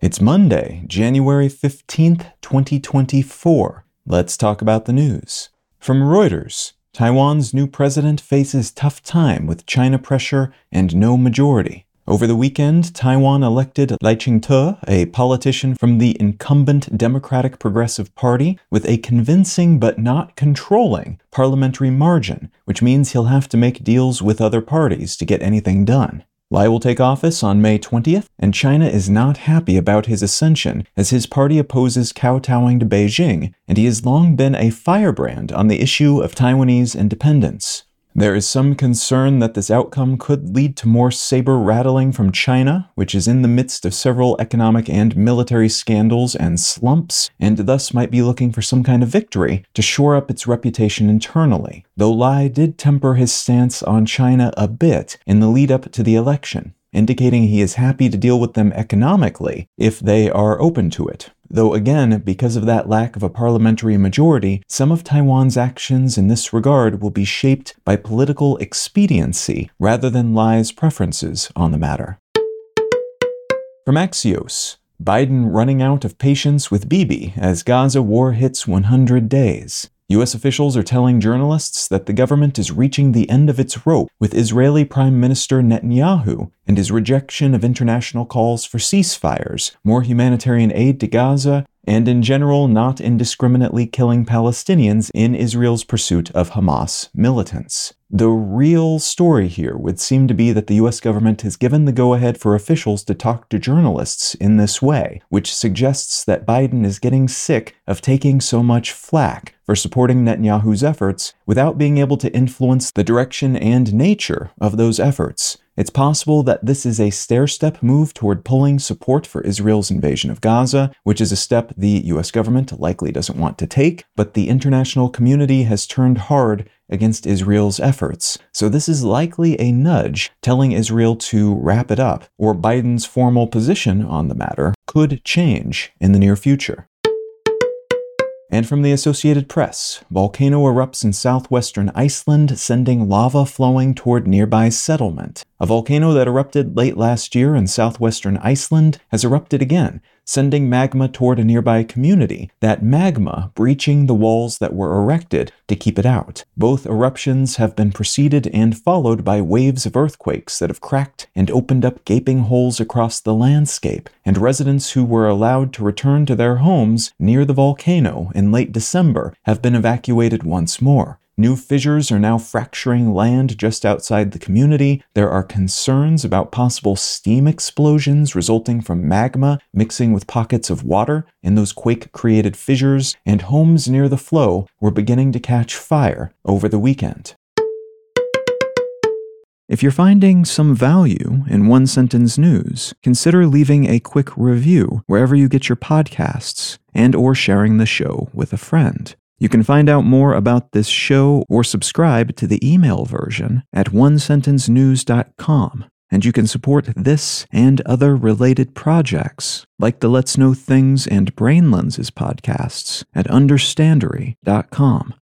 It's Monday, January 15th, 2024. Let's talk about the news. From Reuters Taiwan's new president faces tough time with China pressure and no majority. Over the weekend, Taiwan elected Lai Ching-te, a politician from the incumbent Democratic Progressive Party, with a convincing but not controlling parliamentary margin, which means he'll have to make deals with other parties to get anything done. Lai will take office on May 20th, and China is not happy about his ascension as his party opposes kowtowing to Beijing, and he has long been a firebrand on the issue of Taiwanese independence. There is some concern that this outcome could lead to more saber rattling from China, which is in the midst of several economic and military scandals and slumps, and thus might be looking for some kind of victory to shore up its reputation internally, though Lai did temper his stance on China a bit in the lead up to the election indicating he is happy to deal with them economically if they are open to it. Though again, because of that lack of a parliamentary majority, some of Taiwan's actions in this regard will be shaped by political expediency rather than Lai's preferences on the matter. From Axios, Biden running out of patience with Bibi as Gaza war hits 100 days. U.S. officials are telling journalists that the government is reaching the end of its rope with Israeli Prime Minister Netanyahu and his rejection of international calls for ceasefires, more humanitarian aid to Gaza, and in general not indiscriminately killing Palestinians in Israel's pursuit of Hamas militants. The real story here would seem to be that the US government has given the go ahead for officials to talk to journalists in this way, which suggests that Biden is getting sick of taking so much flack for supporting Netanyahu's efforts without being able to influence the direction and nature of those efforts. It's possible that this is a stair step move toward pulling support for Israel's invasion of Gaza, which is a step the US government likely doesn't want to take, but the international community has turned hard against Israel's efforts. So this is likely a nudge telling Israel to wrap it up, or Biden's formal position on the matter could change in the near future. And from the Associated Press, volcano erupts in southwestern Iceland, sending lava flowing toward nearby settlement. A volcano that erupted late last year in southwestern Iceland has erupted again, sending magma toward a nearby community, that magma breaching the walls that were erected to keep it out. Both eruptions have been preceded and followed by waves of earthquakes that have cracked and opened up gaping holes across the landscape, and residents who were allowed to return to their homes near the volcano in late December have been evacuated once more. New fissures are now fracturing land just outside the community. There are concerns about possible steam explosions resulting from magma mixing with pockets of water in those quake created fissures, and homes near the flow were beginning to catch fire over the weekend. If you're finding some value in one sentence news, consider leaving a quick review wherever you get your podcasts and or sharing the show with a friend. You can find out more about this show or subscribe to the email version at onesentencenews.com. And you can support this and other related projects, like the Let's Know Things and Brain Lenses podcasts, at understandery.com.